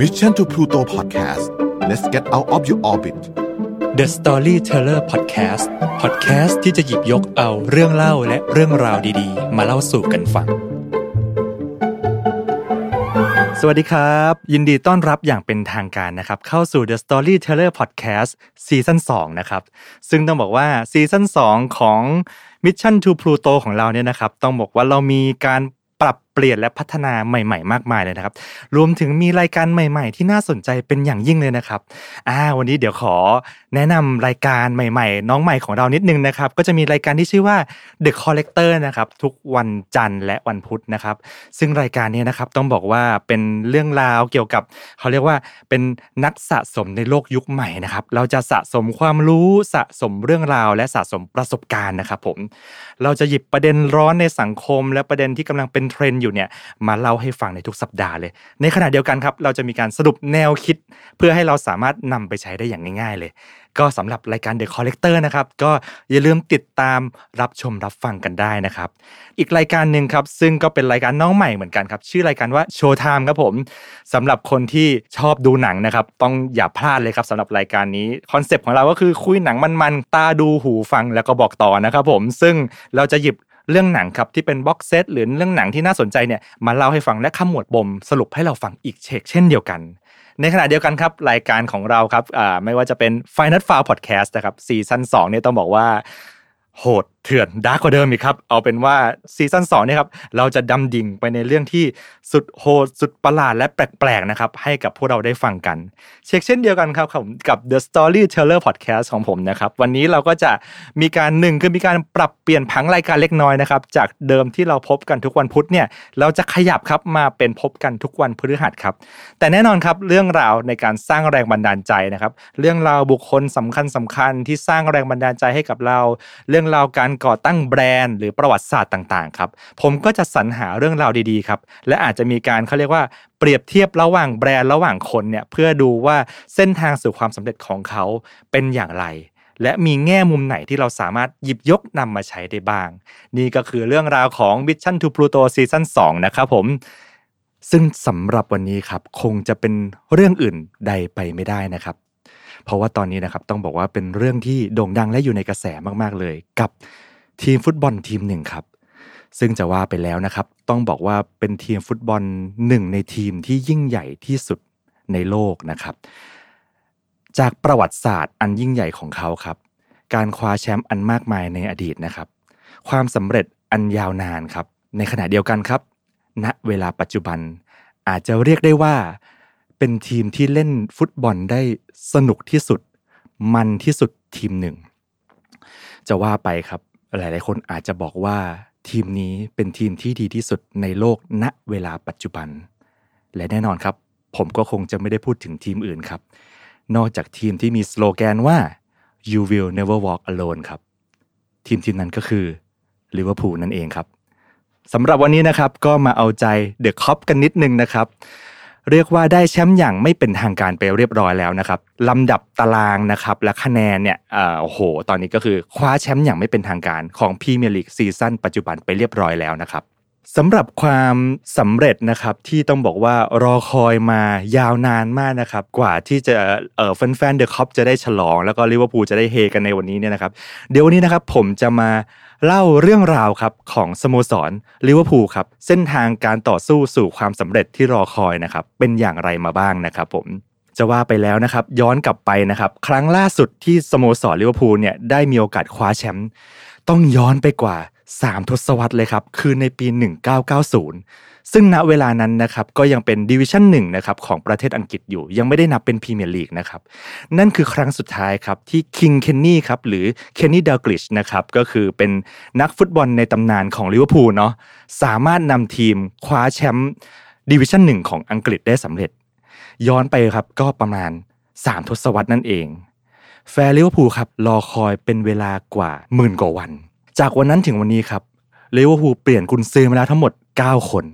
Mission to Pluto Podcast let's get out of your orbit The Storyteller Podcast Podcast ที่จะหยิบยกเอาเรื่องเล่าและเรื่องราวดีๆ มาเล่าสู่กันฟัง สวัสดีครับ ยินดีต้อนรับอย่างเป็นทางการนะครับ เข้าสู่ The Storyteller Podcast ซีซั่น2นะครับ ซึ่งต้องบอกว่าซีซั่น2ของ Mission to Pluto ของเราเนี่ยนะครับ ต้องบอกว่าเรามีการปรับเป ลี่ยนและพัฒนาใหม่ ๆ มากมายเลยนะครับ รวมถึงมีรายการใหม่ ๆ ที่น่าสนใจเป็นอย่างยิ่งเลยนะครับอ่าวันนี้เดี๋ยวขอแนะนำรายการใหม่ ๆ น้องใหม่ของเรานิดนึงนะครับ ก็จะมีรายการที่ชื่อว่า The Collector นะครับ ทุกวันจันทร์และวันพุธนะครับ ซึ่งรายการนี้นะครับต้องบอกว่าเป็นเรื่องราวเกี่ยวกับเขาเรียกว่าเป็นนักสะสมในโลกยุคใหม่นะครับ เราจะสะสมความรู้สะสมเรื่องราว และสะสมประสบการณ์นะครับผมเราจะหยิบประเด็นร้อนในสังคม และประเด็นที่กำลังเป็นเทรนด์อยู่เนี่ยมาเล่าให้ฟังในทุกสัปดาห์เลย ในขณะเดียวกันครับ เราจะมีการสรุปแนวคิด เพื่อให้เราสามารถนำไปใช้ได้อย่างง่าย ๆ เลย ก็สำหรับรายการ The Collector นะครับก็อย่าลืมติดตามรับชมรับฟังกันได้นะครับ อีกรายการหนึ่งครับซึ่งก็เป็นรายการน้องใหม่เหมือนกันครับชื่อรายการว่า Show Time ครับผมสำหรับคนที่ชอบดูหนังนะครับต้องอย่าพลาดเลยครับสำหรับรายการนี้concept ของเราก็คือคุยหนังมันๆตาดูหูฟังแล้วก็บอกต่อนะครับผมซึ่งเราจะหยิบ เรื่องหนังครับที่เป็น box set หรือเรื่องหนังที่น่าสนใจเนี่ยมาเล่าให้ฟังและขมวดปมสรุปให้เราฟังอีกเชกเช่นเดียวกัน ในขณะเดียวกันครับรายการของเราครับไม่ว่าจะเป็น Final f i l e Podcast นะครับ season 2เนี่ยต้องบอกว่าโหดเถื่อน dark กว่าเดิมอีกครับ เอาเป็นว่า season 2เนี่ยครับเราจะดำดิ่งไปในเรื่องที่สุดโหดสุดประหลาดและแปลกๆนะครับให้กับพวกเราได้ฟังกัน เช็คเช่นเดียวกันครับกับ The Storyteller Podcast ของผมนะครับวันนี้เราก็จะมีการหนึ่งคือมีการปรับเปลี่ยนผังรายการเล็กน้อยนะครับจากเดิมที่เราพบกันทุกวันพุธเนี่ยเราจะขยับครับมาเป็นพบกันทุกวันพฤหัสครับแต่แน่นอนครับเรื่องราวในการสร้างแรงบันดาลใจนะครับเรื่องราวบุคคลสำคัญสำคัญที่สร้างแรงบันดาลใจให้กับเรา เรื่องราวการก่อตั้งแบรนด์หรือประวัติศาสตร์ต่างๆครับผมก็จะสรรหาเรื่องราวดีๆครับและอาจจะมีการเขาเรียกว่าเปรียบเทียบระหว่างแบรนด์ระหว่างคนเนี่ยเพื่อดูว่าเส้นทางสู่ความสำเร็จของเขาเป็นอย่างไรและมีแง่มุมไหนที่เราสามารถหยิบยกนำมาใช้ได้บ้าง นี่ก็คือเรื่องราวของ Mission to Pluto ซีซั่น2นะครับผม ซึ่งสำหรับวันนี้ครับ คงจะเป็นเรื่องอื่นใดไปไม่ได้นะครับ เพราะว่าตอนนี้นะครับต้องบอกว่าเป็นเรื่องที่โด่งดังและอยู่ในกระแสมากๆเลย กับทีมฟุตบอลทีมหนึ่งครับ ซึ่งจะว่าไปแล้วนะครับ ต้องบอกว่าเป็นทีมฟุตบอลหนึ่งในทีมที่ยิ่งใหญ่ที่สุดในโลกนะครับ จากประวัติศาสตร์อันยิ่งใหญ่ของเขาครับ การคว้าแชมป์อันมากมายในอดีตนะครับ ความสำเร็จอันยาวนานครับ ในขณะเดียวกันครับ ณเวลาปัจจุบันอาจจะเรียกได้ว่า เป็นทีมที่เล่นฟุตบอลได้สนุกที่สุด มันที่สุดทีมหนึ่ง จะว่าไปครับ หลาย ๆ คนอาจจะบอกว่าทีมนี้เป็นทีมที่ดีที่สุดในโลกณเวลาปัจจุบัน และแน่นอนครับ ผมก็คงจะไม่ได้พูดถึงทีมอื่นครับ นอกจากทีมที่มีสโลแกนว่า you will never walk alone ครับ ทีมทีมนั้นก็คือลิเวอร์พูลนั่นเองครับสำหรับวันนี้นะครับก็มาเอาใจเดอะคอปกันนิดนึงนะครับ เรียกว่าได้แชมป์อย่างไม่เป็นทางการไปเรียบร้อยแล้วนะครับลำดับตารางนะครับและคะแนนเนี่ยโอ้โห ตอนนี้ก็คือคว้าแชมป์อย่างไม่เป็นทางการของพรีเมียร์ลีก season ปัจจุบันไปเรียบร้อยแล้วนะครับสำหรับความสำเร็จนะครับที่ต้องบอกว่ารอคอยมายาวนานมากนะครับกว่าที่จะเอ่อแฟนๆเดอะคอปจะได้ฉลอง แล้วก็ลิเวอร์พูลจะได้เฮกันในวันนี้เนี่ยนะครับเดี๋ยววันนี้นะครับผมจะมา เล่าเรื่องราวครับของสโมสรลิเวอร์พูลครับเส้นทางการต่อสู้สู่ความสำเร็จที่รอคอยนะครับเป็นอย่างไรมาบ้างนะครับผมจะว่าไปแล้วนะครับย้อนกลับไปนะครับครั้งล่าสุดที่สโมสรลิเวอร์พูลเนี่ยได้มีโอกาสคว้าแชมป์ต้องย้อนไปกว่า 3 ทศวรรษเลยครับคือในปี 1990 ซึ่งณเวลานั้นนะครับก็ยังเป็นดิวิชั่นหนึ่งนะครับของประเทศอังกฤษอยู่ ยังไม่ได้นับเป็นพรีเมียร์ลีกนะครับนั่นคือครั้งสุดท้ายครับที่คิงเคนนี่ครับหรือเคนนี่ดัลกลิชนะครับก็คือเป็นนักฟุตบอลในตำนานของลิเวอร์พูลเนาะสามารถนำทีมคว้าแชมป์ดิวิชั่นหนึ่งของอังกฤษได้สำเร็จ ย้อนไปครับก็ประมาณ 3 ทศวรรษนั่นเอง แฟนลิเวอร์พูลครับรอคอยเป็นเวลากว่าหมื่นกว่าวัน จากวันนั้นถึงวันนี้ครับลิเวอร์พูลเปลี่ยนกุนซือมาแล้วทั้งหมด 9 คน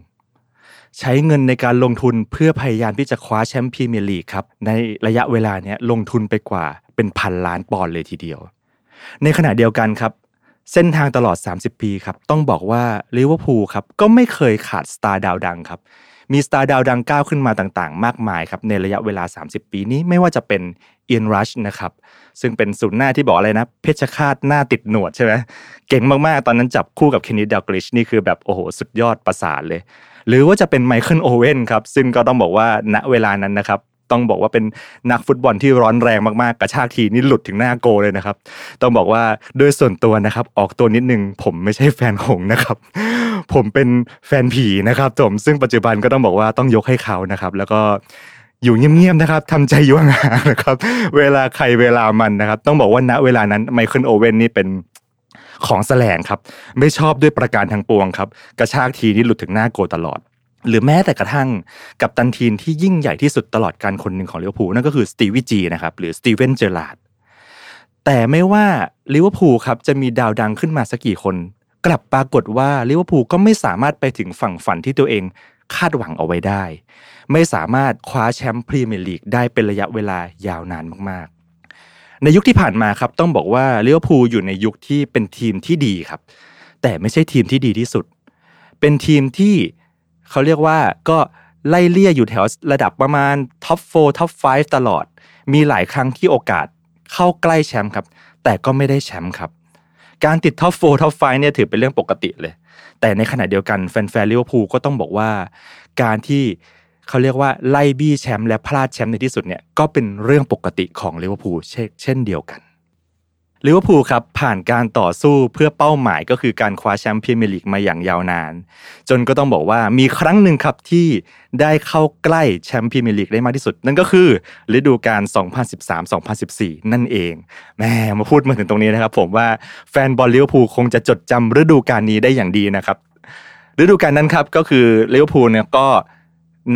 ใช้เงินในการลงทุนเพื่อพยายามที่จะคว้าแชมป์พรีเมียร์ลีกครับในระยะเวลาเนี้ยลงทุนไปกว่าเป็นพันล้านปอนด์เลยทีเดียว ในขณะเดียวกันครับ เส้นทางตลอด 30 ปีครับต้องบอกว่าลิเวอร์พูลครับก็ไม่เคยขาด star ดาวดังครับมี star ดาวดังก้าวขึ้นมาต่างๆ มากมายครับในระยะเวลา 30 ปีนี้ไม่ว่าจะเป็นเอียนรัชนะครับซึ่งเป็นศูนย์หน้าที่บอกอะไรนะ เพชฌฆาตหน้าติดหนวดใช่ไหมเก่งมากๆ ตอนนั้นจับคู่กับเคนนี่ดัลกลิชนี่คือแบบโอ้โห สุดยอดประสานเลย หรือว่าจะเป็นไมเคิลโอเว่นครับซึ่งก็ต้องบอกว่าณเวลานั้นนะครับต้องบอกว่าเป็นนักฟุตบอลที่ร้อนแรงมากๆ กระชากทีนี่หลุดถึงหน้าโกเลยนะครับ ต้องบอกว่าโดยส่วนตัวนะครับ ออกตัวนิดนึงผมไม่ใช่แฟนหงนะครับ ผมเป็นแฟนผีนะครับผมซึ่งปัจจุบันก็ต้องบอกว่าต้องยกให้เขานะครับ แล้วก็อยู่เงียบๆนะครับทำใจอยู่ห่างนะครับ เวลาใครเวลามันนะครับ ต้องบอกว่าณเวลานั้นไมเคิลโอเว่นนี่เป็น ของแสลงครับ ไม่ชอบด้วยประการทั้งปวงครับ กระชากทีนี่หลุดถึงหน้าโกลตลอด หรือแม้แต่กระทั่งกัปตันทีมที่ยิ่งใหญ่ที่สุดตลอดกาลคนหนึ่งของลิเวอร์พูลนั่นก็คือสตีวี่จีนะครับหรือสตีเวนเจอร์ราร์ดแต่ไม่ว่าลิเวอร์พูลครับจะมีดาวดังขึ้นมาสักกี่คน กลับปรากฏว่าลิเวอร์พูลก็ไม่สามารถไปถึงฝั่งฝันที่ตัวเองคาดหวังเอาไว้ได้ ไม่สามารถคว้าแชมป์พรีเมียร์ลีกได้เป็นระยะเวลายาวนานมาก ในยุคที่ผ่านมาครับต้องบอกว่าลิเวอร์พูลอยู่ในยุคที่เป็นทีมที่ดีครับ แต่ไม่ใช่ทีมที่ดีที่สุด เป็นทีมที่เขาเรียกว่าก็ไล่เลี่ยอยู่แถวระดับประมาณ top 4 top 5ตลอด มีหลายครั้งที่โอกาสเข้าใกล้แชมป์ครับ แต่ก็ไม่ได้แชมป์ครับ การติด top 4 top 5เนี่ยถือเป็นเรื่องปกติเลย แต่ในขณะเดียวกันแฟนๆลิเวอร์พูลก็ต้องบอกว่า การที่ เขาเรียกว่าไล่บี้แชมป์และพลาดแชมป์ในที่สุดเนี่ยก็เป็นเรื่องปกติของลิเวอร์พูลเช่นเดียวกันลิเวอร์พูลครับผ่านการต่อสู้เพื่อเป้าหมายก็คือการคว้าแชมป์พรีเมียร์ลีกมาอย่างยาวนาน จนก็ต้องบอกว่ามีครั้งหนึ่งครับที่ได้เข้าใกล้แชมป์พรีเมียร์ลีกได้มากที่สุด นั่นก็คือฤดูกาล 2013-2014 นั่นเองแหมมาพูดมาถึงตรงนี้นะครับ ผมว่าแฟนบอลลิเวอร์พูลคงจะจดจำฤดูกาลนี้ได้อย่างดีนะครับฤดูกาลนั้นครับก็คือลิเวอร์พูลเนี่ยก็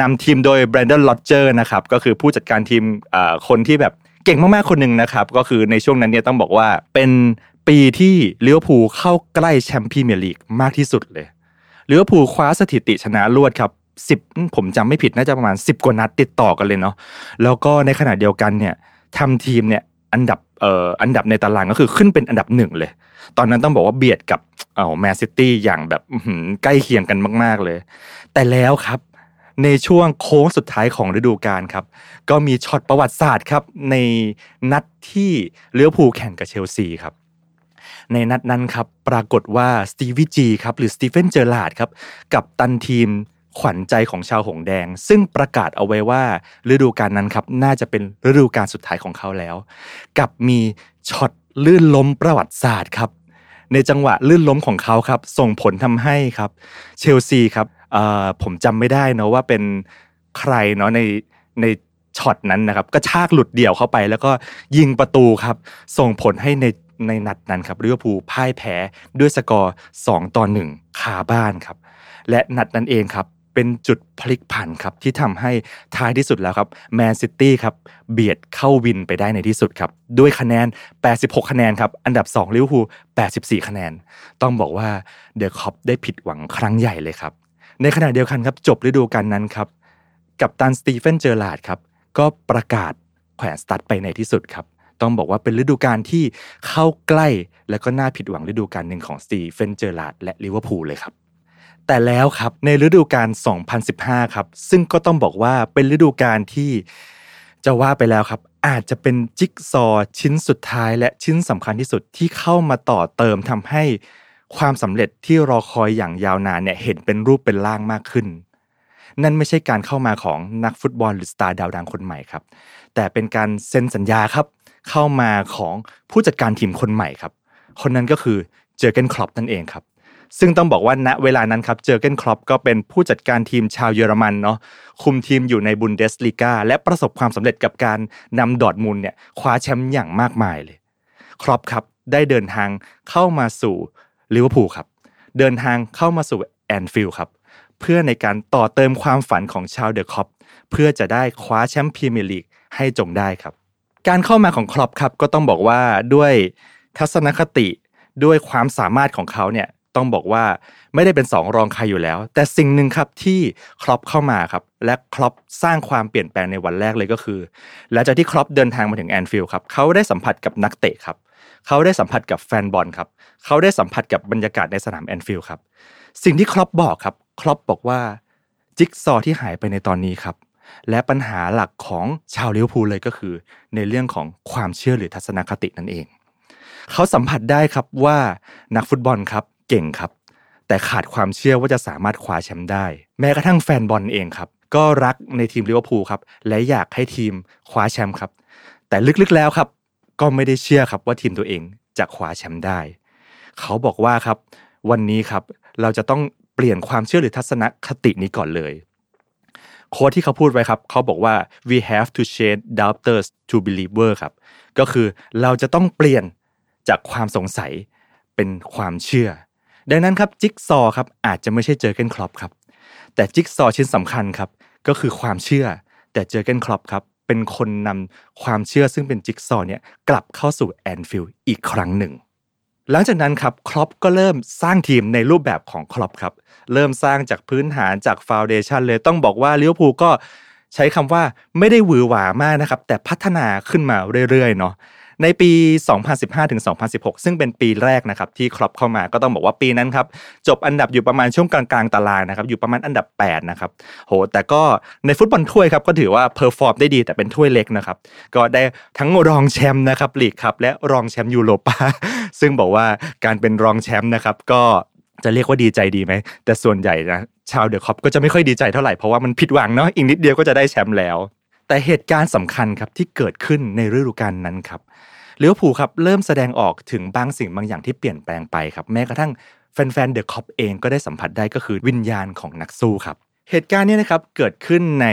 นำทีมโดยเบรนแดนร็อดเจอร์สนะครับก็คือผู้จัดการทีมคนที่แบบเก่งมากๆคนหนึ่งนะครับ ก็คือในช่วงนั้นเนี่ยต้องบอกว่าเป็นปีที่ลิเวอร์พูลเข้าใกล้แชมเป์พรีเมียร์ลีกมากที่สุดเลยลิเวอร์พูลคว้าสถิติชนะรวดครับสิบผมจำไม่ผิดน่าจะประมาณ 10 กว่านัดติดต่อกันเลยเนาะแล้วก็ในขณะเดียวกันเนี่ยทำทีมเนี่ยอันดับเอ่ออันดับในตารางก็คือขึ้นเป็นอันดับหนึ่งเลย ตอนนั้นต้องบอกว่าเบียดกับเอ่อแมนซิตี้อย่างแบบใกล้เคียงกันมาก ๆเลย แต่แล้วครับ ในช่วงโค้งสุดท้ายของฤดูกาลครับ ก็มีช็อตประวัติศาสตร์ครับ ในนัดที่ลิเวอร์พูลแข่งกับเชลซีครับ ในนัดนั้นครับ ปรากฏว่าสตีวี่จีครับหรือสตีเวนเจอร์ราร์ดครับ กัปตันทีมขวัญใจของชาวหงส์แดง ซึ่งประกาศเอาไว้ว่าฤดูกาลนั้นครับ น่าจะเป็นฤดูกาลสุดท้ายของเขาแล้ว กับมีช็อตลื่นล้มประวัติศาสตร์ครับในจังหวะลื่นล้มของเขาครับ ส่งผลทำให้ครับ เชลซีครับ ผมจำไม่ได้นะว่าเป็นใครเนาะในในช็อตนั้นนะครับก็ลากหลุดเดี่ยวเข้าไป แล้วก็ยิงประตูครับ ส่งผลให้ในในนัดนั้นครับลิเวอร์พูลพ่ายแพ้ด้วยสกอร์ 2 ต่อ 1 คาบ้านครับ และนัดนั้นเองครับเป็นจุดพลิกผันครับที่ทำให้ท้ายที่สุดแล้วครับแมนซิตี้ครับเบียดเข้าวินไปได้ในที่สุดครับด้วยคะแนน 86 คะแนนครับอันดับ2ลิเวอร์พูล84 คะแนน ต้องบอกว่าเดอะคอปได้ผิดหวังครั้งใหญ่เลยครับ ในขณะเดียวกันครับจบฤดูกาลนั้นครับกัปตันสตีเฟนเจอร์ราร์ดครับก็ประกาศแขวนสตั๊ดไปในที่สุดครับต้องบอกว่าเป็นฤดูกาลที่เข้าใกล้และก็น่าผิดหวังฤดูกาลหนึ่งของสตีเฟนเจอร์ราร์ดและลิเวอร์พูลเลยครับแต่แล้วครับในฤดูกาล 2015 ครับซึ่งก็ต้องบอกว่าเป็นฤดูกาลที่จะว่าไปแล้วครับอาจจะเป็นจิ๊กซอว์ชิ้นสุดท้ายและชิ้นสำคัญที่สุดที่เข้ามาต่อเติมทำให้ ความสำเร็จที่รอคอยอย่างยาวนานเนี่ยเห็นเป็นรูปเป็นร่างมากขึ้น นั่นไม่ใช่การเข้ามาของนักฟุตบอลหรือสตาร์ดาวดังคนใหม่ครับ แต่เป็นการเซ็นสัญญาครับ เข้ามาของผู้จัดการทีมคนใหม่ครับ คนนั้นก็คือเจอร์เกนคล็อปป์นั่นเองครับ ซึ่งต้องบอกว่าณเวลานั้นครับเจอร์เกนคล็อปป์ก็เป็นผู้จัดการทีมชาวเยอรมันเนาะคุมทีมอยู่ในบุนเดสลีกาและประสบความสำเร็จกับการนำดอร์ทมุนด์เนี่ยคว้าแชมป์อย่างมากมายเลยคล็อปป์ครับได้เดินทางเข้ามาสู่ ลิเวอร์พูลครับ เดินทางเข้ามาสู่แอนฟิลด์ครับ เพื่อในการต่อเติมความฝันของชาวเดอะคอปเพื่อจะได้คว้าแชมป์พรีเมียร์ลีกให้จงได้ครับ การเข้ามาของคล็อปป์ครับก็ต้องบอกว่าด้วยทัศนคติด้วยความสามารถของเขาเนี่ยต้องบอกว่าไม่ได้เป็นสองรองใครอยู่แล้ว แต่สิ่งหนึ่งครับที่คล็อปป์เข้ามาครับ และคล็อปป์สร้างความเปลี่ยนแปลงในวันแรกเลยก็คือหลังจากที่คล็อปป์เดินทางมาถึงแอนฟิลด์ครับเขาได้สัมผัสกับนักเตะครับ เขาได้สัมผัสกับแฟนบอลครับ เขาได้สัมผัสกับบรรยากาศในสนามแอนฟิลด์ครับ สิ่งที่คล็อปป์บอกครับ คล็อปป์บอกว่าจิ๊กซอว์ที่หายไปในตอนนี้ครับ และปัญหาหลักของชาวลิเวอร์พูลเลยก็คือ ในเรื่องของความเชื่อหรือทัศนคตินั่นเอง เขาสัมผัสได้ครับว่านักฟุตบอลครับเก่งครับ แต่ขาดความเชื่อว่าจะสามารถคว้าแชมป์ได้ แม้กระทั่งแฟนบอลเองครับก็รักในทีมลิเวอร์พูลครับและอยากให้ทีมคว้าแชมป์ครับ แต่ลึกๆแล้วครับ ก็ไม่ได้เชื่อครับว่าทีมตัวเองจะคว้าแชมป์ได้ เขาบอกว่าครับ วันนี้ครับเราจะต้องเปลี่ยนความเชื่อหรือทัศนคตินี้ก่อนเลย quote ที่เขาพูดไว้ครับเขาบอกว่า we have to change doubters to believer ครับก็คือเราจะต้องเปลี่ยนจากความสงสัยเป็นความเชื่อ ดังนั้นครับจิ๊กซอว์ครับอาจจะไม่ใช่เจอร์เกนคล็อปป์ครับแต่จิ๊กซอว์ชิ้นสำคัญครับก็คือความเชื่อ แต่เจอเกนครอปครับ เป็นคนนำความเชื่อซึ่งเป็นจิ๊กซอว์เนี่ยกลับเข้าสู่แอนฟิลด์อีกครั้งหนึ่ง หลังจากนั้นครับคล็อปป์ก็เริ่มสร้างทีมในรูปแบบของคล็อปป์ครับ เริ่มสร้างจากพื้นฐานจาก foundation เลยต้องบอกว่าลิเวอร์พูลก็ใช้คำว่าไม่ได้หวือหวามากนะครับ แต่พัฒนาขึ้นมาเรื่อยๆเนาะ ในปี 2015ถึง2016 ซึ่งเป็นปีแรกนะครับที่คล็อปป์เข้ามาก็ต้องบอกว่าปีนั้นครับจบอันดับอยู่ประมาณช่วงกลางๆตารางนะครับอยู่ประมาณอันดับ8นะครับโหแต่ก็ในฟุตบอลถ้วยครับก็ถือว่า perform ได้ดีแต่เป็นถ้วยเล็กนะครับก็ได้ทั้งรองแชมป์นะครับลีกคัพและรองแชมป์ยูโรปาซึ่งบอกว่าการเป็นรองแชมป์นะครับก็จะเรียกว่าดีใจดีไหม แต่ส่วนใหญ่นะชาวเดอะคอปก็จะไม่ค่อยดีใจเท่าไหร่ เพราะว่ามันผิดหวังเนาะอีกนิดเดียวก็จะได้แชมป์แล้ว แต่เหตุการณ์สำคัญครับที่เกิดขึ้นในฤดูกาลนั้นครับลิเวอร์พูลครับเริ่มแสดงออกถึงบางสิ่งบางอย่างที่เปลี่ยนแปลงไปครับแม้กระทั่งแฟนๆเดอะคอปเองก็ได้สัมผัสได้ก็คือวิญญาณของนักสู้ครับเหตุการณ์นี้นะครับเกิดขึ้นใน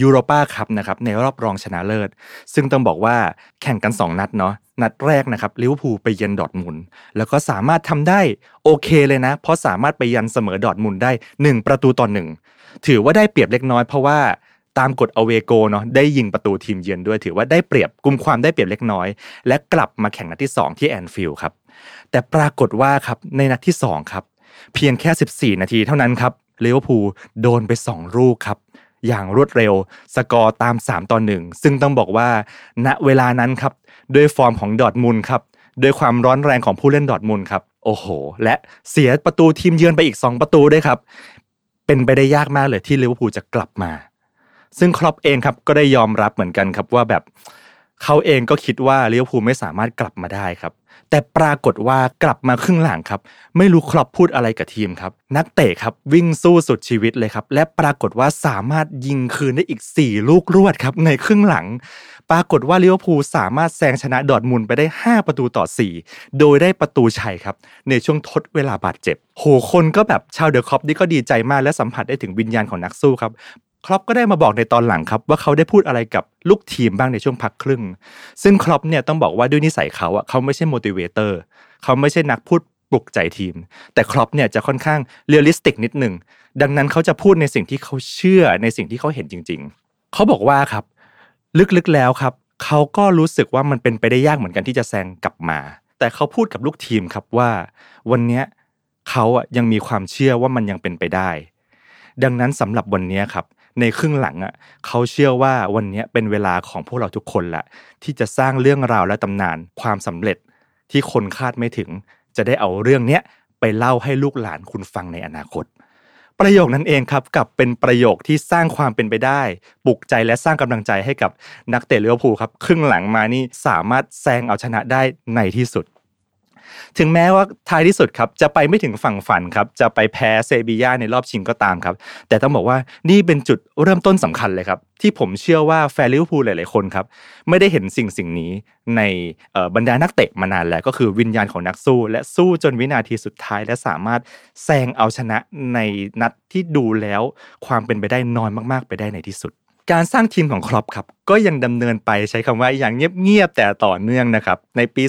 ยูโรปาคัพนะครับในรอบรองชนะเลิศ ซึ่งต้องบอกว่าแข่งกัน 2 นัดเนาะนัดแรกนะครับลิเวอร์พูลไปเยือนดอร์ทมุนด์แล้วก็สามารถทำได้โอเคเลยนะ เพราะสามารถไปยันเสมอดอร์ทมุนด์ได้ 1 ประตูต่อหนึ่งถือว่าได้เปรียบเล็กน้อยเพราะว่า ตามกฎ away goal เนาะได้ยิงประตูทีมเยือนด้วยถือว่าได้เปรียบกุมความได้เปรียบเล็กน้อย และกลับมาแข่งนัดที่ 2 ที่แอนฟิลด์ครับแต่ปรากฏว่าครับในนัดที่2ครับเพียงแค่ 14 นาทีเท่านั้นครับลิเวอร์พูลโดนไป 2 ลูกครับอย่างรวดเร็ว สกอร์ตาม 3 ต่อ 1 ซึ่งต้องบอกว่า ณเวลานั้นครับด้วยฟอร์มของดอร์ทมุนด์ครับด้วยความร้อนแรงของผู้เล่นดอร์ทมุนด์ครับโอ้โห และเสียประตูทีมเยือนไปอีก 2 ประตูด้วยครับ เป็นไปได้ยากมากเลยที่ลิเวอร์พูลจะกลับมา ซึ่งคล็อปป์เองครับก็ได้ยอมรับเหมือนกันครับว่าแบบเขาเองก็คิดว่าลิเวอร์พูลไม่สามารถกลับมาได้ครับ แต่ปรากฏว่ากลับมาครึ่งหลังครับ ไม่รู้คล็อปป์พูดอะไรกับทีมครับ นักเตะครับวิ่งสู้สุดชีวิตเลยครับ และปรากฏว่าสามารถยิงคืนได้อีก 4 ลูกรวดครับในครึ่งหลัง ปรากฏว่าลิเวอร์พูลสามารถแซงชนะดอร์ทมุนด์ไปได้ 5 ประตูต่อ 4 โดยได้ประตูชัยครับ ในช่วงทดเวลาบาดเจ็บโหคนก็แบบชาวเดอะคอปนี่ก็ดีใจมากและสัมผัสได้ถึงวิญญาณของนักสู้ครับ คล็อปป์ก็ได้มาบอกในตอนหลังครับ ว่าเขาได้พูดอะไรกับลูกทีมบ้างในช่วงพักครึ่ง ซึ่งคล็อปป์เนี่ยต้องบอกว่าด้วยนิสัยเขาอะเขาไม่ใช่ motivator เขาไม่ใช่นักพูดปลุกใจทีม แต่คล็อปป์เนี่ยจะค่อนข้าง realistic นิดหนึ่งดังนั้นเขาจะพูดในสิ่งที่เขาเชื่อในสิ่งที่เขาเห็นจริง ๆ เขาบอกว่าครับ ลึกๆแล้วครับ เขาก็รู้สึกว่ามันเป็นไปได้ยากเหมือนกันที่จะแซงกลับมา แต่เขาพูดกับลูกทีมครับว่า วันนี้เขาอะยังมีความเชื่อว่ามันยังเป็นไปได้ ดังนั้นสำหรับวันนี้ครับ ในครึ่งหลังอะเขาเชื่อว่าวันนี้เป็นเวลาของพวกเราทุกคนแหละที่จะสร้างเรื่องราวและตำนานความสำเร็จที่คนคาดไม่ถึง จะได้เอาเรื่องเนี้ยไปเล่าให้ลูกหลานคุณฟังในอนาคต ประโยคนั้นเองครับกับเป็นประโยคที่สร้างความเป็นไปได้ปลุกใจและสร้างกำลังใจให้กับนักเตะลิเวอร์พูลครับครึ่งหลังมานี่สามารถแซงเอาชนะได้ในที่สุด ถึงแม้ว่าท้ายที่สุดครับจะไปไม่ถึงฝั่งฝันครับจะไปแพ้เซบีย่าในรอบชิงก็ตามครับ แต่ต้องบอกว่านี่เป็นจุดเริ่มต้นสำคัญเลยครับ ที่ผมเชื่อว่าแฟนลิเวอร์พูลหลาย ๆ คนครับ ไม่ได้เห็นสิ่งสิ่งนี้ในบรรดานักเตะมานานแล้วก็คือวิญญาณของนักสู้ และสู้จนวินาทีสุดท้าย และสามารถแซงเอาชนะในนัดที่ดูแล้วความเป็นไปได้น้อยมาก ๆ ไปได้ในที่สุด การสร้างทีมของคล็อปป์ครับก็ยังดำเนินไปใช้คำว่าอย่างเงียบๆแต่ต่อเนื่องนะครับในปี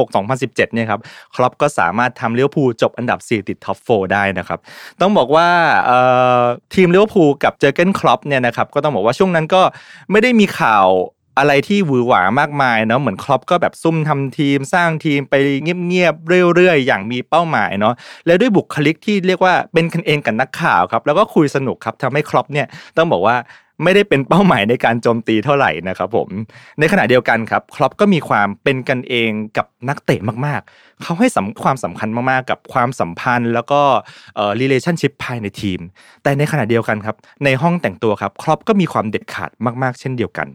2016-2017เนี่ยครับคล็อปป์ก็สามารถทำลิเวอร์พูลจบอันดับ 4 ติด top 4 ได้นะครับต้องบอกว่าเอ่อทีมเลี้ยวภูกับเจอเกนครอปเนี่ยนะครับก็ต้องบอกว่าช่วงนั้นก็ไม่ได้มีข่าวอะไรที่หวือหวามากมายเนาะเหมือนครอปก็แบบซุ่มทำทีมสร้างทีมไปเงียบๆเรื่อยๆ อย่างมีเป้าหมายเนาะและด้วยบุคลิกที่เรียกว่าเป็นกันเองกับนักข่าวครับแล้วก็คุยสนุกครับทำให้ครอปเนี่ยต้องบอกว่า ไม่ได้เป็นเป้าหมายในการโจมตีเท่าไหร่นะครับผม ในขณะเดียวกันครับครอปก็มีความเป็นกันเองกับนักเตะมากๆ เขาให้ความสำคัญมากๆ กับความสัมพันธ์ แล้วก็เอ่อ relationship ภายในทีม แต่ในขณะเดียวกันครับ ในห้องแต่งตัวครับครอปก็มีความเด็ดขาดมากๆ เช่นเดียวกัน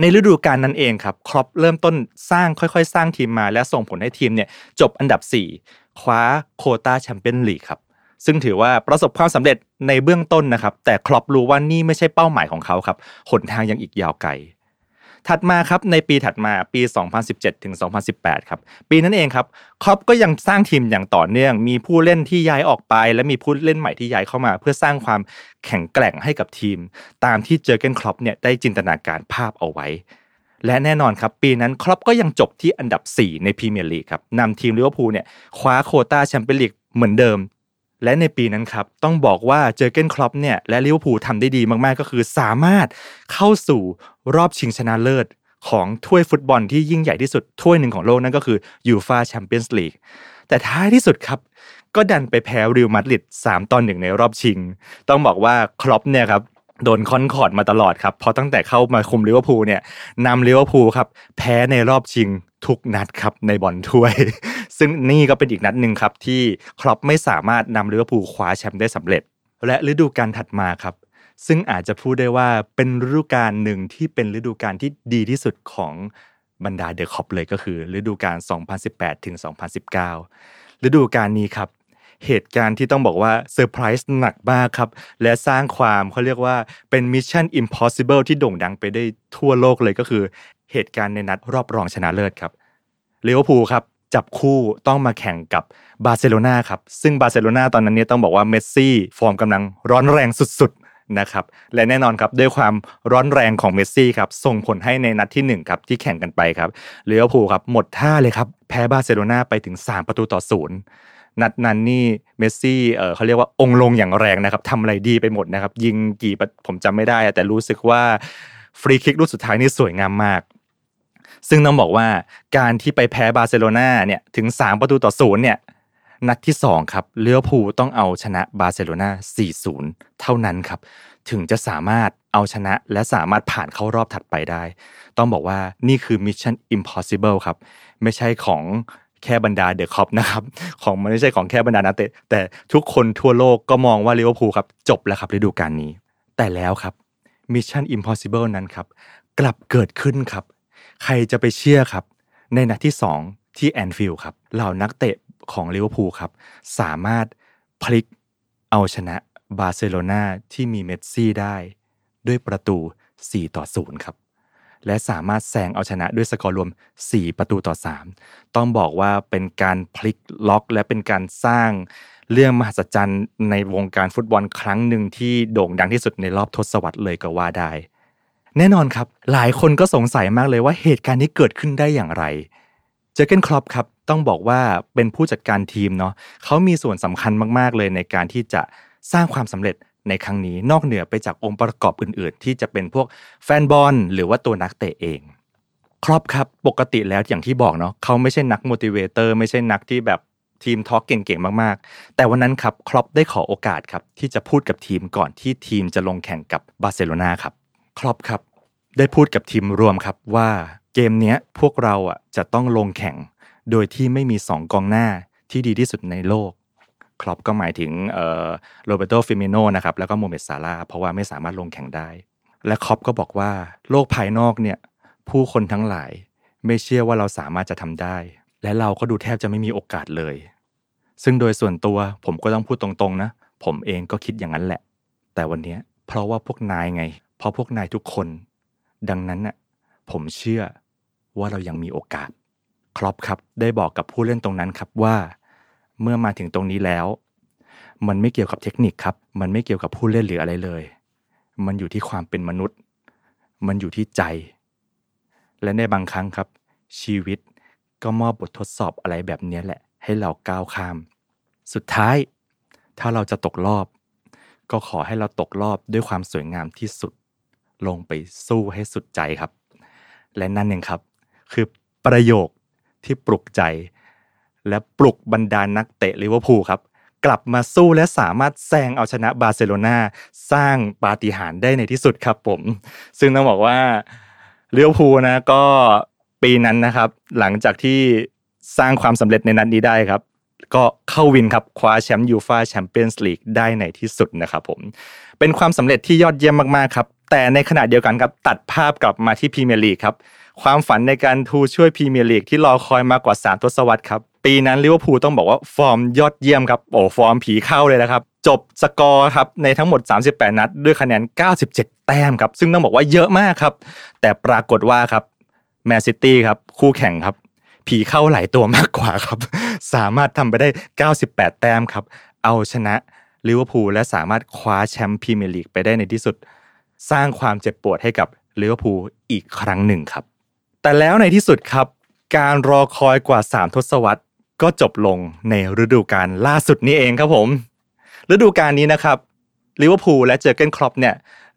ในฤดูกาลนั้นเองครับ ครอปเริ่มต้นสร้างค่อยๆ สร้างทีมมา และส่งผลให้ทีมเนี่ยจบอันดับ 4 คว้าโควตาแชมเปี้ยนลีกครับ ซึ่งถือว่าประสบความสำเร็จในเบื้องต้นนะครับ แต่ครอปรู้ว่านี่ไม่ใช่เป้าหมายของเขาครับหนทางยังอีกยาวไกลถัดมาครับในปีถัดมาปี 2017 ถึง 2018 ครับ ปีนั้นเองครับคล็อปป์ก็ยังสร้างทีมอย่างต่อเนื่อง มีผู้เล่นที่ย้ายออกไป และมีผู้เล่นใหม่ที่ย้ายเข้ามา เพื่อสร้างความแข็งแกร่งให้กับทีม ตามที่เจอร์เกนคล็อปป์เนี่ยได้จินตนาการภาพเอาไว้ และแน่นอนครับ ปีนั้นคล็อปป์ก็ยังจบที่อันดับ 4 ในพรีเมียร์ลีกครับนำทีมลิเวอร์พูลเนี่ยคว้าโคตาแชมเปี้ยนส์ลีกเหมือนเดิม และในปีนั้นครับ ต้องบอกว่าเจอร์เกนคล็อปป์เนี่ยและลิเวอร์พูลทำได้ดีมากๆ ก็คือสามารถเข้าสู่รอบชิงชนะเลิศของถ้วยฟุตบอลที่ยิ่งใหญ่ที่สุดถ้วยหนึ่งของโลกนั่นก็คือยูฟ่าแชมเปี้ยนส์ลีกแต่ท้ายที่สุดครับ ก็ดันไปแพ้เรอัลมาดริด3ต่อหนึ่งในรอบชิง ต้องบอกว่าคล็อปป์เนี่ยครับโดนค่อนขอดมาตลอดครับเพราะตั้งแต่เข้ามาคุมลิเวอร์พูลเนี่ยนำลิเวอร์พูลครับแพ้ในรอบชิง ทุกนัดครับในบอลถ้วย ซึ่งนี่ก็เป็นอีกนัดหนึ่งครับที่คล็อปป์ไม่สามารถนำลิเวอร์พูลคว้าแชมป์ได้สำเร็จ และฤดูกาลถัดมาครับ ซึ่งอาจจะพูดได้ว่าเป็นฤดูกาลหนึ่งที่เป็นฤดูกาลที่ดีที่สุดของบรรดาเดอะคอปเลยก็คือฤดูกาล 2018 ถึง 2019 ฤดูกาลนี้ครับ เหตุการณ์ที่ต้องบอกว่าเซอร์ไพรส์หนักมากครับ และสร้างความเขาเรียกว่าเป็น Mission Impossible ที่โด่งดังไปได้ทั่วโลกเลยก็คือ เหตุการณ์ในนัดรอบรองชนะเลิศครับลิเวอร์พูลครับจับคู่ต้องมาแข่งกับบาร์เซโลนาครับซึ่งบาร์เซโลนาตอนนั้นเนี่ยต้องบอกว่าเมสซี่ฟอร์มกำลังร้อนแรงสุดๆนะครับและแน่นอนครับด้วยความร้อนแรงของเมสซี่ครับส่งผลให้ในนัดที่1ครับที่แข่งกันไปครับลิเวอร์พูลครับหมดท่าเลยครับแพ้บาร์เซโลนาไปถึง 3 ประตูต่อศูนย์นัดนั้นนี่เมสซี่เออเขาเรียกว่าองค์ลงอย่างแรงนะครับทำอะไรดีไปหมดนะครับยิงกี่ผมจำไม่ได้ แต่รู้สึกว่าฟรีคิกลูกสุดท้ายนี่สวยงามมาก ซึ่งต้องบอกว่าการที่ไปแพ้บาร์เซโลนาเนี่ยถึง 3 ประตูต่อศูนย์เนี่ยนัดที่ 2 ครับลิเวอร์พูลต้องเอาชนะบาร์เซโลนา4-0 เท่านั้นครับ ถึงจะสามารถเอาชนะและสามารถผ่านเข้ารอบถัดไปได้ ต้องบอกว่านี่คือ Mission Impossible ครับ ไม่ใช่ของแค่บรรดาเดอะคอปนะครับ ของมันไม่ใช่ของแค่บรรดานักเตะแต่ทุกคนทั่วโลกก็มองว่าลิเวอร์พูลครับ จบแล้วครับฤดูกาลนี้ แต่แล้วครับ Mission Impossible นั้นครับ กลับเกิดขึ้นครับ ใครจะไปเชื่อครับ ในนัดที่ 2 ที่แอนฟิลด์ครับเหล่านักเตะของลิเวอร์พูลครับ สามารถพลิกเอาชนะบาร์เซโลนาที่มีเมสซี่ได้ ด้วยประตู 4 ต่อ 0 ครับ และสามารถแซงเอาชนะด้วยสกอร์รวม 4 ประตูต่อ 3 ต้องบอกว่าเป็นการพลิกล็อกและเป็นการสร้างเรื่องมหัศจรรย์ในวงการฟุตบอลครั้งหนึ่งที่โด่งดังที่สุดในรอบทศวรรษเลยก็ว่าได้ แน่นอนครับ หลายคนก็สงสัยมากเลยว่าเหตุการณ์นี้เกิดขึ้นได้อย่างไร เจอเกนครอปครับต้องบอกว่าเป็นผู้จัดการทีมเนาะเขามีส่วนสำคัญมากๆเลยในการที่จะสร้างความสำเร็จในครั้งนี้นอกเหนือไปจากองค์ประกอบอื่น ๆ ที่จะเป็นพวกแฟนบอลหรือว่าตัวนักเตะเองครอปครับปกติแล้วอย่างที่บอกเนาะเขาไม่ใช่นัก motivator ไม่ใช่นักที่แบบteam talk เก่งๆ มากๆ แต่วันนั้นครับคล็อปป์ได้ขอโอกาสครับที่จะพูดกับทีมก่อนที่ทีมจะลงแข่งกับบาร์เซโลนาครับ คล็อปป์ครับ ได้พูดกับทีมรวมครับว่าเกมเนี้ยพวกเราอะจะต้องลงแข่ง โดยที่ไม่มี 2 กองหน้าที่ดีที่สุดในโลกคล็อปป์ก็หมายถึงโรแบร์โตฟีร์มีโนนะครับแล้วก็โมเมสซาลาเพราะว่าไม่สามารถลงแข่งได้ และคล็อปป์ก็บอกว่าโลกภายนอกเนี่ยผู้คนทั้งหลายไม่เชื่อว่าเราสามารถจะทำได้ และเราก็ดูแทบจะไม่มีโอกาสเลย ซึ่งโดยส่วนตัวผมก็ต้องพูดตรงๆนะ ผมเองก็คิดอย่างนั้นแหละ แต่วันนี้เพราะว่าพวกนายไง เพราะพวกนายทุกคน ดังนั้นน่ะผมเชื่อว่าเรายังมีโอกาส ครอปครับได้บอกกับผู้เล่นตรงนั้นครับว่า เมื่อมาถึงตรงนี้แล้ว มันไม่เกี่ยวกับเทคนิคครับ มันไม่เกี่ยวกับผู้เล่นหรืออะไรเลย มันอยู่ที่ความเป็นมนุษย์ มันอยู่ที่ใจ และในบางครั้งครับ ชีวิตก็มอบบททดสอบอะไรแบบนี้แหละ ให้เราก้าวข้าม สุดท้าย ถ้าเราจะตกรอบ ก็ขอให้เราตกรอบด้วยความสวยงามที่สุด ลงไปสู้ให้สุดใจครับ และนั่นเองครับ คือประโยคที่ปลุกใจ และปลุกบรรดานักเตะลิเวอร์พูลครับ กลับมาสู้และสามารถแซงเอาชนะบาร์เซโลนาสร้างปาฏิหาริย์ได้ในที่สุดครับผม ซึ่งต้องบอกว่าลิเลี้ยวอร์พูลนะก็ปีนั้นนะครับ หลังจากที่สร้างความสำเร็จในนัดนี้ได้ครับ ก็เข้าวินครับคว้าแชมป์ยูฟ่าแชมเปี้ยนส์ลีกได้ในที่สุดนะครับผมเป็นความสำเร็จที่ยอดเยี่ยมมากๆครับแต่ในขณะเดียวกันครับตัดภาพกลับมาที่พรีเมียร์ลีกครับความฝันในการชูถ้วยพรีเมียร์ลีกที่รอคอยมากกว่า 3 ทศวรรษครับปีนั้นลิเวอร์พูลต้องบอกว่าฟอร์มยอดเยี่ยมครับโอ้ฟอร์มผีเข้าเลยนะครับจบสกอร์ครับในทั้งหมด 38 นัด ด้วยคะแนน 97 แต้มครับซึ่งต้องบอกว่าเยอะมากครับแต่ปรากฏว่าครับแมนฯ ซิตี้ครับคู่แข่งครับ ผีเข้าหลายตัวมากกว่าครับ สามารถทำไปได้ 98 แต้มครับ เอาชนะลิเวอร์พูลและสามารถคว้าแชมป์พรีเมียร์ลีกไปได้ในที่สุด สร้างความเจ็บปวดให้กับลิเวอร์พูลอีกครั้งหนึ่งครับ แต่แล้วในที่สุดครับ การรอคอยกว่า 3 ทศวรรษก็จบลงในฤดูกาลล่าสุดนี้เองครับผม ฤดูกาลนี้นะครับลิเวอร์พูลและเจอร์เกนคล็อปป์เนี่ย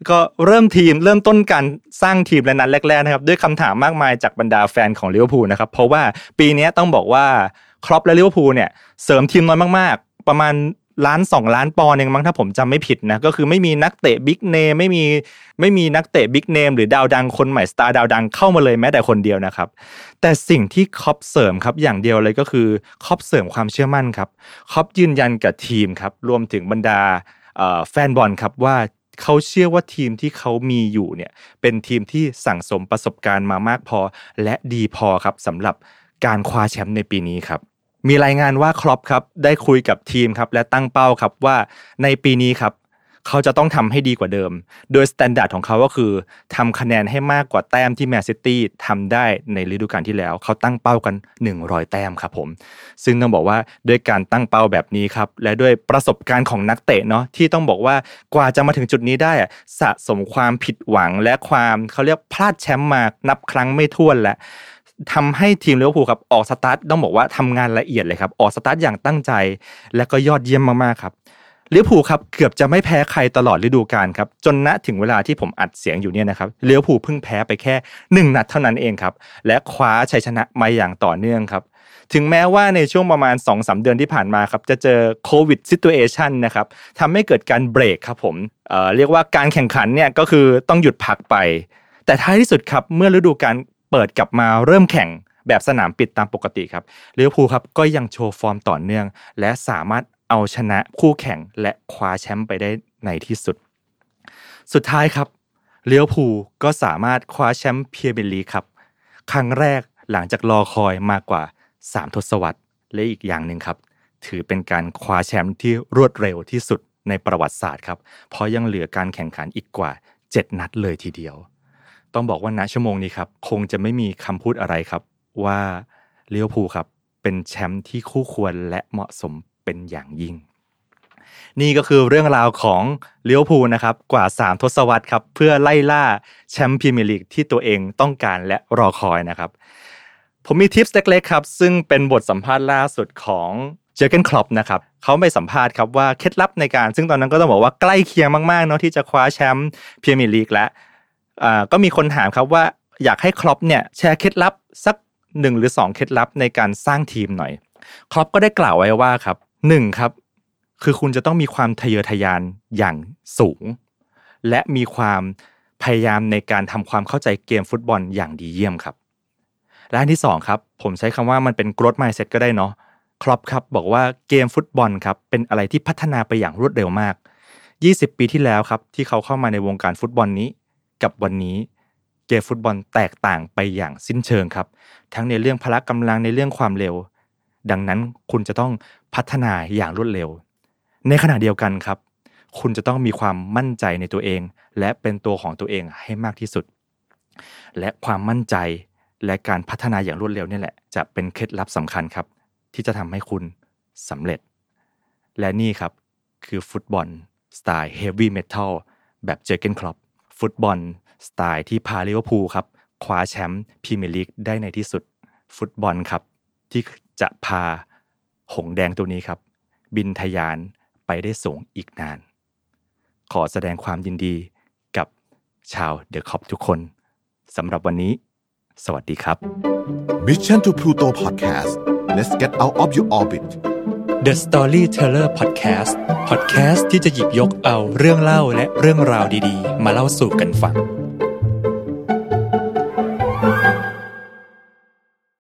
ก็เริ่มทีมเริ่มต้นการสร้างทีมและนัดแรกๆนะครับด้วยคำถามมากมายจากบรรดาแฟนของลิเวอร์พูลนะครับเพราะว่าปีนี้ต้องบอกว่าคล็อปป์และลิเวอร์พูลเนี่ยเสริมทีมน้อยมากๆ ประมาณล้านสองล้านปอนด์เองมั้งถ้าผมจำไม่ผิดนะก็คือไม่มีนักเตะ big name ไม่มีไม่มีนักเตะ big name หรือดาวดังคนใหม่สตาร์ดาวดังเข้ามาเลยแม้แต่คนเดียวนะครับ แต่สิ่งที่คล็อปป์เสริมครับอย่างเดียวเลยก็คือคล็อปป์เสริมความเชื่อมั่นครับคล็อปป์ยืนยันกับทีมครับรวมถึงบรรดาแฟนบอลครับว่า เขาเชื่อว่าทีมที่เขามีอยู่เนี่ยเป็นทีมที่สั่งสมประสบการณ์มามากพอ และดีพอครับสำหรับการคว้าแชมป์ในปีนี้ครับมีรายงานว่าคล็อปป์ครับได้คุยกับทีมครับและตั้งเป้าครับว่าในปีนี้ครับ เขาจะต้องทำให้ดีกว่าเดิม โดย standard ของเขาก็คือทำคะแนนให้มากกว่าแต้มที่แมนซิตี้ทำได้ในฤดูกาลที่แล้ว เขาตั้งเป้ากัน 100 แต้มครับผม ซึ่งต้องบอกว่าด้วยการตั้งเป้าแบบนี้ครับ และด้วยประสบการณ์ของนักเตะเนาะที่ต้องบอกว่ากว่าจะมาถึงจุดนี้ได้สะสมความผิดหวังและความเขาเรียกพลาดแชมป์มานับครั้งไม่ถ้วนและทำให้ทีมลิเวอร์พูลครับออกสตาร์ทต้องบอกว่าทำงานละเอียดเลยครับ ออกสตาร์ทอย่างตั้งใจ และก็ยอดเยี่ยมมากๆครับ ลิเวอร์พูลครับเกือบจะไม่แพ้ใครตลอดฤดูกาลครับจนณถึงเวลาที่ผมอัดเสียงอยู่เนี่ยนะครับลิเวอร์พูลเพิ่งแพ้ไปแค่ 1 นัดเท่านั้นเองครับและคว้าชัยชนะมาอย่างต่อเนื่องครับถึงแม้ว่าในช่วงประมาณ2อสเดือนที่ผ่านมาครับจะเจอโควิดซิตูเอชันนะครับทำให้เกิดการเบรกครับผมเอ่อเรียกว่าการแข่งขันเนี่ยก็คือต้องหยุดพักไป แต่ท้ายที่สุดครับเมื่อฤดูกาลเปิดกลับมาเริ่มแข่งแบบสนามปิดตามปกติครับลิเวอร์พูลครับก็ยังโชว์ฟอร์มต่อเนื่อง และสามารถ เอาชนะคู่แข่งและคว้าแชมป์ไปได้ในที่สุด สุดท้ายครับลิเวอร์พูลก็สามารถคว้าแชมป์พรีเมียร์ลีกครับ ครั้งแรกหลังจากรอคอยมากกว่า 3 ทศวรรษและอีกอย่างหนึ่งครับ ถือเป็นการคว้าแชมป์ที่รวดเร็วที่สุดในประวัติศาสตร์ครับ เพราะยังเหลือการแข่งขันอีกกว่า 7 นัดเลยทีเดียว ต้องบอกว่าณชั่วโมงนี้ครับ คงจะไม่มีคำพูดอะไรครับ ว่าเลี้ยวภูครับเป็นแชมป์ที่คู่ควรและเหมาะสม เป็นอย่างยิ่ง นี่ก็คือเรื่องราวของเลี้ยวภูนะครับกว่า 3 ทศวรรษครับเพื่อไล่ล่าแชมป์พรีเมียร์ลีกที่ตัวเองต้องการและรอคอยนะครับ ผมมีทิปส์เล็กๆครับ ซึ่งเป็นบทสัมภาษณ์ล่าสุดของเจอเกนคลอปนะครับเขาไปสัมภาษณ์ครับว่าเคล็ดลับในการ ซึ่งตอนนั้นก็ต้องบอกว่าใกล้เคียงมากๆเนาะที่จะคว้าแชมป์พรีเมียร์ลีกแล้วก็มีคนถามครับว่าอยากให้คลอปเนี่ยแชร์เคล็ดลับสักหนึ่งหรือ2เคล็ดลับในการสร้างทีมหน่อยครอปก็ได้กล่าวไว้ว่าครับหนึ่งครับ คือคุณจะต้องมีความทะเยอทะยานอย่างสูง และมีความพยายามในการทำความเข้าใจเกมฟุตบอลอย่างดีเยี่ยมครับและอันที่สองครับ ผมใช้คำว่ามันเป็น growth mindset ก็ได้เนาะครอปครับบอกว่าเกมฟุตบอลครับเป็นอะไรที่พัฒนาไปอย่างรวดเร็วมาก 20 ปีที่แล้วครับที่เขาเข้ามาในวงการฟุตบอลนี้ กับวันนี้เกมฟุตบอลแตกต่างไปอย่างสิ้นเชิงครับ ทั้งในเรื่องพละกำลังในเรื่องความเร็ว ดังนั้นคุณจะต้องพัฒนาอย่างรวดเร็ว ในขณะเดียวกันครับ คุณจะต้องมีความมั่นใจในตัวเอง และเป็นตัวของตัวเองให้มากที่สุด และความมั่นใจและการพัฒนาอย่างรวดเร็วนี่แหละ จะเป็นเคล็ดลับสำคัญครับ ที่จะทำให้คุณสำเร็จ และนี่ครับคือฟุตบอลสไตล์ heavy metal แบบเจอเกนครอปฟุตบอลสไตล์ที่พาลิเวอร์พูลครับคว้าแชมป์พรีเมียร์ลีกได้ในที่สุด ฟุตบอลครับที่ จะพาหงส์แดงตัวนี้ครับ บินทะยานไปได้สูงอีกนาน ขอแสดงความยินดีกับชาวเดอะค็อปทุกคนสำหรับวันนี้ สวัสดีครับ Mission to Pluto Podcast let's get out of your orbit The Storyteller Podcast Podcast ที่จะหยิบยกเอาเรื่องเล่าและเรื่องราวดีๆ มาเล่าสู่กันฟัง